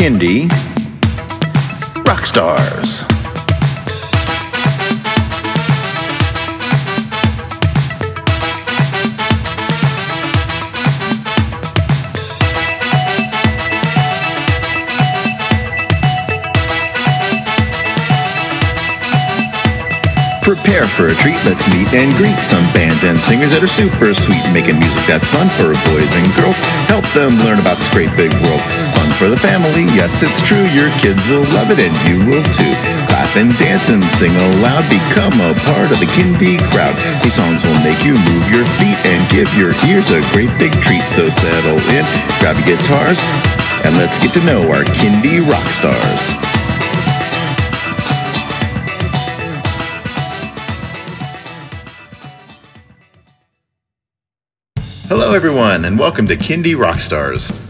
Kindie Rock Stars. Prepare for a treat, let's meet and greet some bands and singers that are super sweet, making music that's fun for boys and girls. Help them learn about this great big world. For the family, yes, it's true, your kids will love it and you will too. Clap and dance and sing aloud, become a part of the Kindie crowd. These songs will make you move your feet and give your ears a great big treat, so settle in, grab your guitars, and let's get to know our Kindie rock stars. Hello, everyone, and welcome to Kindie Rockstars.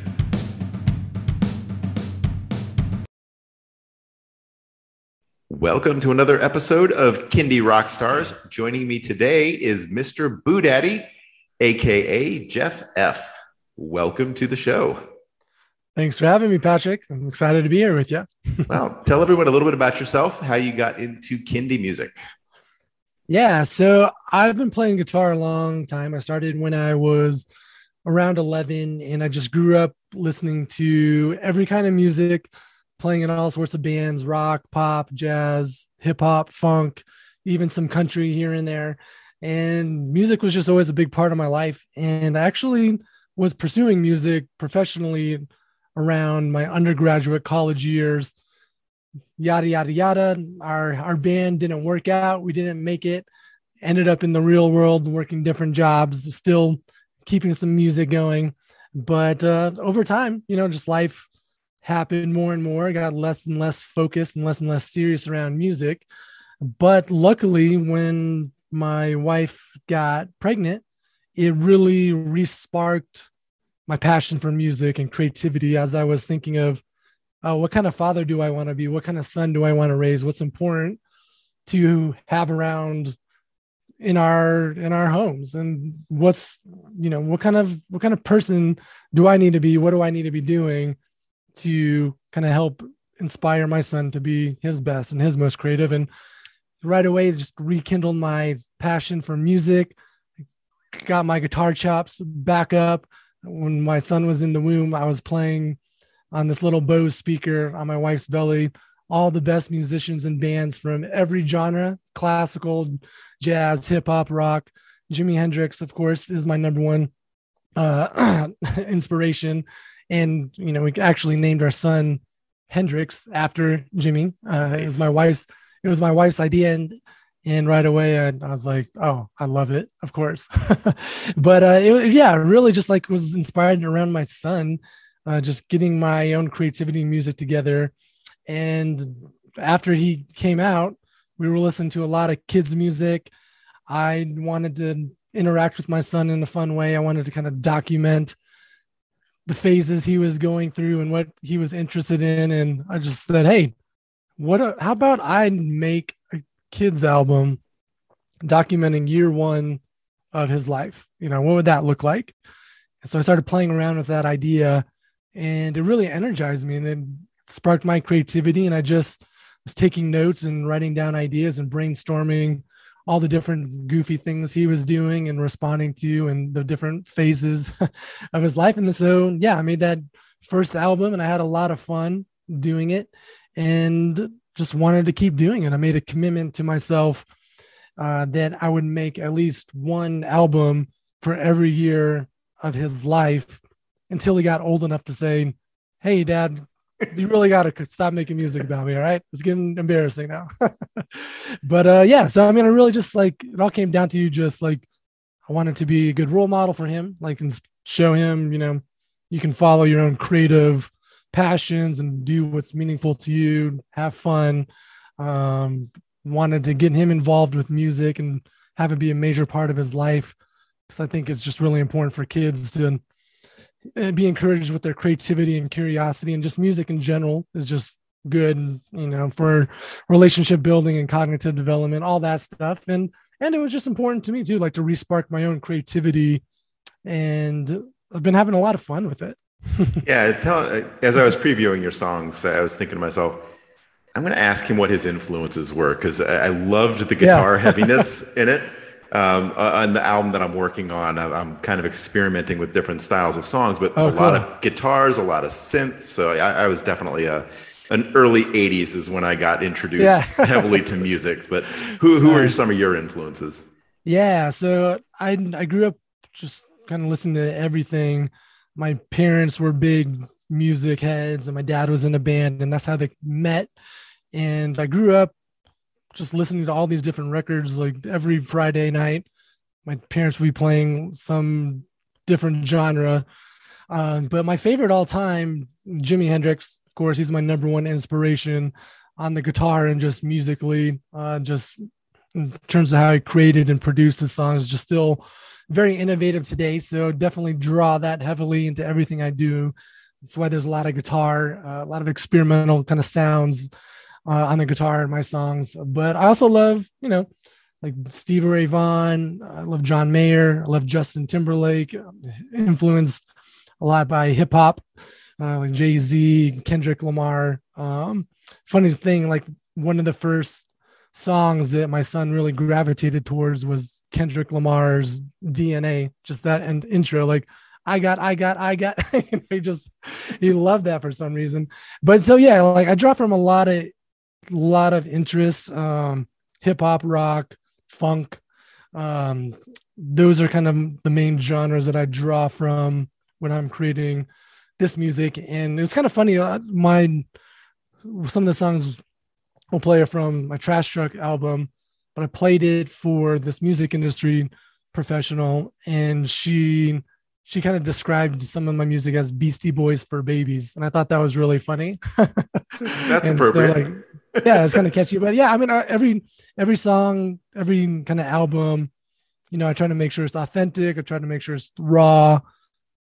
Welcome to another episode of Kindie Rockstars. Joining me today is Mr. Boo Daddy, aka Jeff F. Welcome to the show. Thanks for having me, Patrick. I'm excited to be here with you. well, tell everyone a little bit about yourself, how you got into Kindie music. Yeah, so I've been playing guitar a long time. I started when I was around 11, and I just grew up listening to every kind of music playing in all sorts of bands rock, pop, jazz, hip hop, funk, even some country here and there. And music was just always a big part of my life. And I actually was pursuing music professionally around my undergraduate college years. Yada, yada, yada. Our, our band didn't work out. We didn't make it. Ended up in the real world working different jobs, still keeping some music going. But uh, over time, you know, just life happened more and more. I got less and less focused and less and less serious around music. But luckily, when my wife got pregnant, it really resparked my passion for music and creativity as I was thinking of uh, what kind of father do I want to be? What kind of son do I want to raise? What's important to have around in our in our homes and what's you know what kind of what kind of person do i need to be what do i need to be doing to kind of help inspire my son to be his best and his most creative. And right away, just rekindled my passion for music. Got my guitar chops back up. When my son was in the womb, I was playing on this little Bose speaker on my wife's belly. All the best musicians and bands from every genre classical, jazz, hip hop, rock. Jimi Hendrix, of course, is my number one uh, inspiration and you know we actually named our son Hendrix after Jimi. Uh, it was my wife's it was my wife's idea, and and right away I, I was like, oh, I love it, of course. but uh, it, yeah, really just like was inspired around my son, uh, just getting my own creativity and music together, and after he came out, we were listening to a lot of kids music. I wanted to interact with my son in a fun way. I wanted to kind of document the phases he was going through and what he was interested in. And I just said, Hey, what, a, how about I make a kids album documenting year one of his life? You know, what would that look like? And so I started playing around with that idea and it really energized me and it sparked my creativity. And I just was taking notes and writing down ideas and brainstorming all the different goofy things he was doing and responding to and the different phases of his life. And so, yeah, I made that first album and I had a lot of fun doing it and just wanted to keep doing it. I made a commitment to myself uh, that I would make at least one album for every year of his life until he got old enough to say, Hey, dad, you really got to stop making music about me. All right. It's getting embarrassing now. but uh, yeah, so I mean, I really just like it all came down to you just like I wanted to be a good role model for him, like and show him, you know, you can follow your own creative passions and do what's meaningful to you, have fun. Um, wanted to get him involved with music and have it be a major part of his life because I think it's just really important for kids to be encouraged with their creativity and curiosity, and just music in general is just good, you know, for relationship building and cognitive development, all that stuff. And and it was just important to me too, like to respark my own creativity, and I've been having a lot of fun with it. yeah, tell, as I was previewing your songs, I was thinking to myself, I'm going to ask him what his influences were because I, I loved the guitar yeah. heaviness in it. Um, uh, on the album that I'm working on, I'm kind of experimenting with different styles of songs, but oh, a cool. lot of guitars, a lot of synths. So I, I was definitely a an early 80s is when I got introduced yeah. heavily to music. But who who are some of your influences? Yeah, so I I grew up just kind of listening to everything. My parents were big music heads, and my dad was in a band, and that's how they met. And I grew up just listening to all these different records like every Friday night. My parents would be playing some different genre. Uh, but my favorite all time, Jimi Hendrix, of course, he's my number one inspiration on the guitar and just musically, uh, just in terms of how he created and produced the songs, just still very innovative today. So definitely draw that heavily into everything I do. That's why there's a lot of guitar, uh, a lot of experimental kind of sounds uh, on the guitar in my songs. But I also love, you know, like Stevie Ray Vaughan. I love John Mayer. I love Justin Timberlake. Influenced a lot by hip hop, uh, like Jay Z, Kendrick Lamar. Um, funniest thing, like one of the first songs that my son really gravitated towards was Kendrick Lamar's DNA. Just that and intro, like I got, I got, I got. he just he loved that for some reason. But so yeah, like I draw from a lot of lot of interests um, hip hop, rock, funk. Um, those are kind of the main genres that I draw from when I'm creating this music. And it was kind of funny. Uh, my some of the songs will play from my Trash Truck album, but I played it for this music industry professional, and she she kind of described some of my music as Beastie Boys for babies, and I thought that was really funny. That's appropriate. So, like, yeah, it's kind of catchy. But yeah, I mean, uh, every every song, every kind of album, you know, I try to make sure it's authentic. I try to make sure it's raw,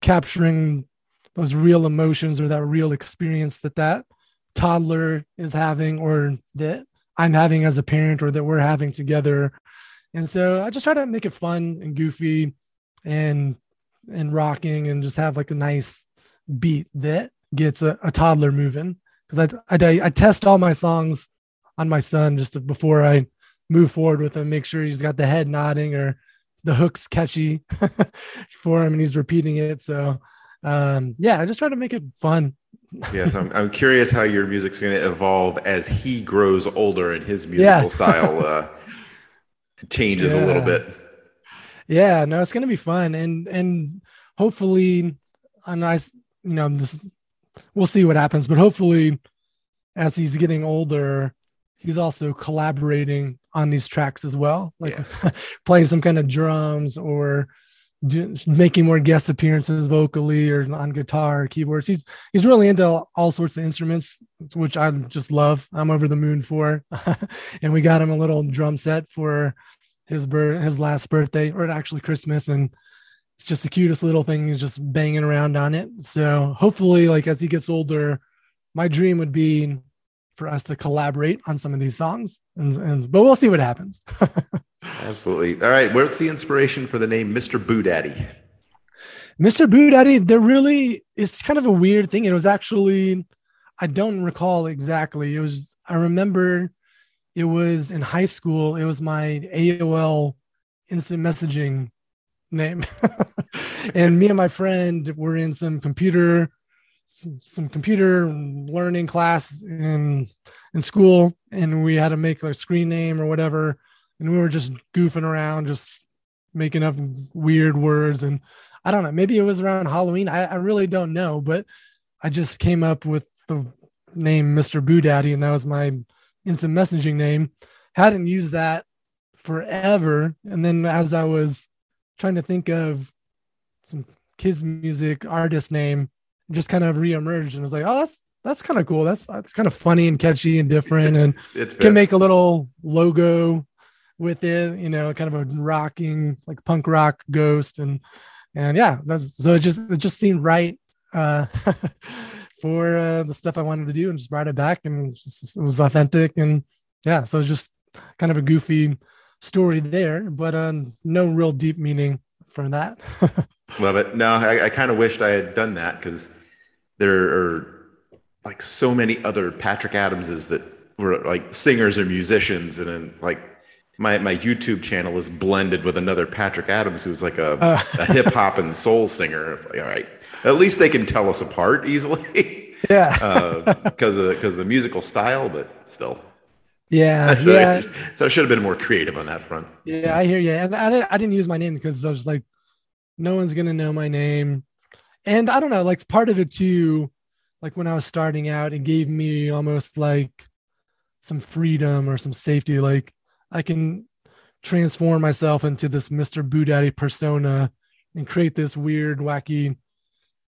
capturing those real emotions or that real experience that that toddler is having or that I'm having as a parent or that we're having together. And so I just try to make it fun and goofy and and rocking and just have like a nice beat that gets a, a toddler moving because I, I, I test all my songs on my son just to, before I move forward with him, make sure he's got the head nodding or the hooks catchy for him and he's repeating it. So um, yeah, I just try to make it fun. yes, I'm, I'm curious how your music's going to evolve as he grows older and his musical yeah. style uh, changes yeah. a little bit. Yeah, no, it's going to be fun and and hopefully a nice, you know, this we'll see what happens. But hopefully, as he's getting older, he's also collaborating on these tracks as well, like yeah. playing some kind of drums or do, making more guest appearances vocally or on guitar or keyboards. He's he's really into all sorts of instruments, which I just love. I'm over the moon for. and we got him a little drum set for his birth, his last birthday, or actually Christmas, and it's just the cutest little thing. He's just banging around on it. So hopefully, like as he gets older, my dream would be for us to collaborate on some of these songs. And, and but we'll see what happens. Absolutely. All right. What's the inspiration for the name Mr. Boo Daddy? Mr. Boo Daddy, there really is kind of a weird thing. It was actually, I don't recall exactly. It was, I remember it was in high school. It was my AOL instant messaging name. and me and my friend were in some computer some, some, computer learning class in in school and we had to make a screen name or whatever and we were just goofing around just making up weird words and I don't know maybe it was around Halloween I, I really don't know but I just came up with the name Mr. Boo Daddy and that was my instant messaging name hadn't used that forever and then as I was trying to think of some kids music artist name, just kind of reemerged and was like, oh, that's that's kind of cool. That's that's kind of funny and catchy and different, and can make a little logo with it, you know, kind of a rocking like punk rock ghost. And and yeah, that's so it just it just seemed right uh for uh, the stuff I wanted to do and just brought it back and it, just, it was authentic. And yeah, so it's just kind of a goofy story there, but um no real deep meaning for that. Love it. No, I, I kind of wished I had done that because there are like so many other Patrick Adamses that were like singers or musicians, and then like my my YouTube channel is blended with another Patrick Adams who's like a, uh. a hip hop and soul singer. Like, all right, at least they can tell us apart easily. Yeah, because uh, because the musical style, but still. Yeah, yeah. so I should have been more creative on that front. Yeah, I hear you. And I, didn't, I didn't use my name because I was like, no one's gonna know my name, and I don't know. Like part of it too, like when I was starting out, it gave me almost like some freedom or some safety. Like I can transform myself into this Mr. Boo Daddy persona and create this weird, wacky,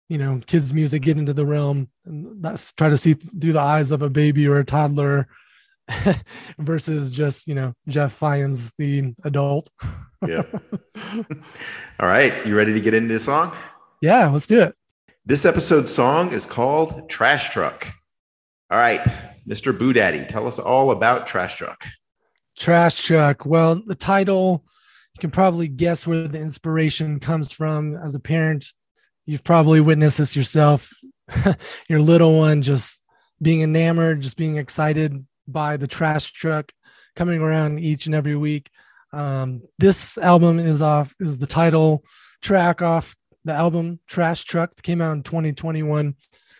you know, kids music, get into the realm and that's try to see through the eyes of a baby or a toddler versus just, you know, Jeff Fajans, the adult. yeah. All right. You ready to get into the song? Yeah, let's do it. This episode's song is called Trash Truck. All right. Mr. Boo Daddy, tell us all about Trash Truck. Trash Truck. Well, the title, you can probably guess where the inspiration comes from. As a parent, you've probably witnessed this yourself. Your little one just being enamored, just being excited by the trash truck coming around each and every week. Um, this album is off is the title track off the album Trash Truck that came out in 2021.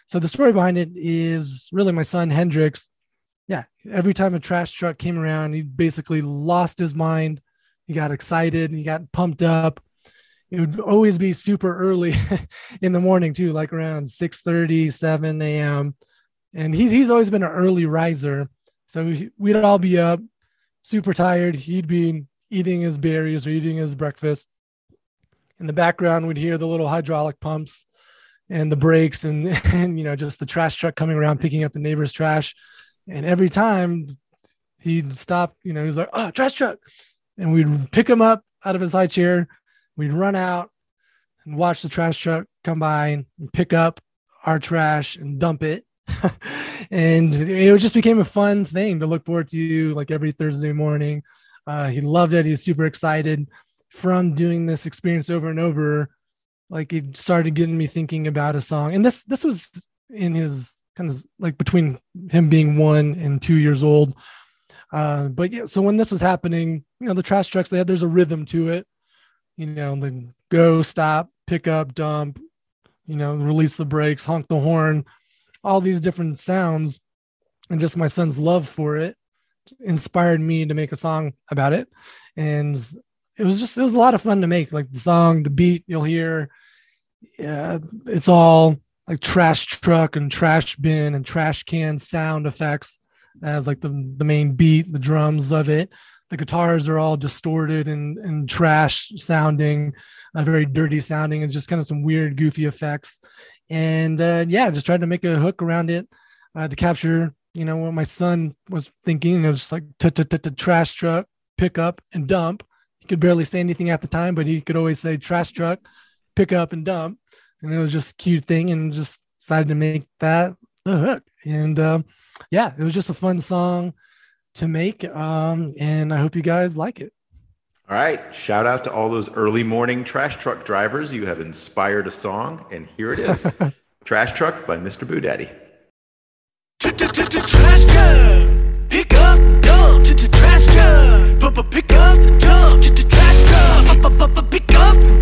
So the story behind it is really my son Hendrix yeah, every time a trash truck came around, he basically lost his mind. He got excited and he got pumped up. It would always be super early in the morning too, like around 6 30, 7 a.m. And he, he's always been an early riser. So we'd all be up, super tired. He'd be eating his berries or eating his breakfast. In the background, we'd hear the little hydraulic pumps and the brakes and, and you know, just the trash truck coming around picking up the neighbor's trash and every time he'd stop, you know, he's like, oh, trash truck. And we'd pick him up out of his high chair. We'd run out and watch the trash truck come by and pick up our trash and dump it. and it just became a fun thing to look forward to like every Thursday morning. Uh, he loved it. He was super excited from doing this experience over and over. Like it started getting me thinking about a song. And this this was in his kind of like between him being one and two years old. Uh, but yeah, so when this was happening, you know, the trash trucks, they had, there's a rhythm to it, you know, the go, stop, pick up, dump, you know, release the brakes, honk the horn, all these different sounds. And just my son's love for it inspired me to make a song about it. And it was just, it was a lot of fun to make like the song, the beat you'll hear. Yeah, it's all like trash truck and trash bin and trash can sound effects as like the, the main beat, the drums of it. The guitars are all distorted and, and trash sounding, uh, very dirty sounding, and just kind of some weird, goofy effects. And uh, yeah, just tried to make a hook around it uh, to capture, you know, what my son was thinking. It was just like trash truck, pick up, and dump. He could barely say anything at the time, but he could always say trash truck, pick up, and dump and it was just a cute thing and just decided to make that the hook and um, yeah it was just a fun song to make um, and i hope you guys like it all right shout out to all those early morning trash truck drivers. You have inspired a song and here it is. Trash truck by mr boo daddy. Trash truck. Pick up dump. Trash truck. Pick up dump. Trash truck. Pick up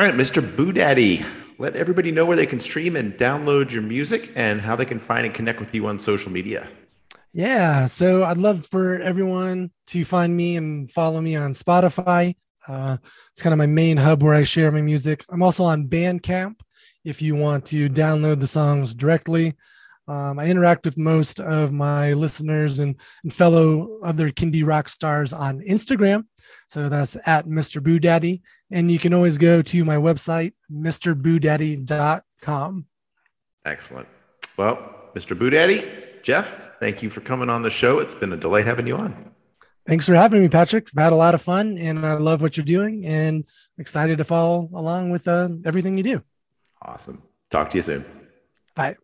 All right, Mr. Boo Daddy, let everybody know where they can stream and download your music and how they can find and connect with you on social media. Yeah, so I'd love for everyone to find me and follow me on Spotify. Uh, it's kind of my main hub where I share my music. I'm also on Bandcamp if you want to download the songs directly. Um, I interact with most of my listeners and, and fellow other Kindie rock stars on Instagram. So that's at Mr. Boo Daddy. And you can always go to my website, MrBooDaddy.com. Excellent. Well, Mr. Boo Daddy, Jeff, thank you for coming on the show. It's been a delight having you on. Thanks for having me, Patrick. I've had a lot of fun and I love what you're doing and excited to follow along with uh, everything you do. Awesome. Talk to you soon. Bye.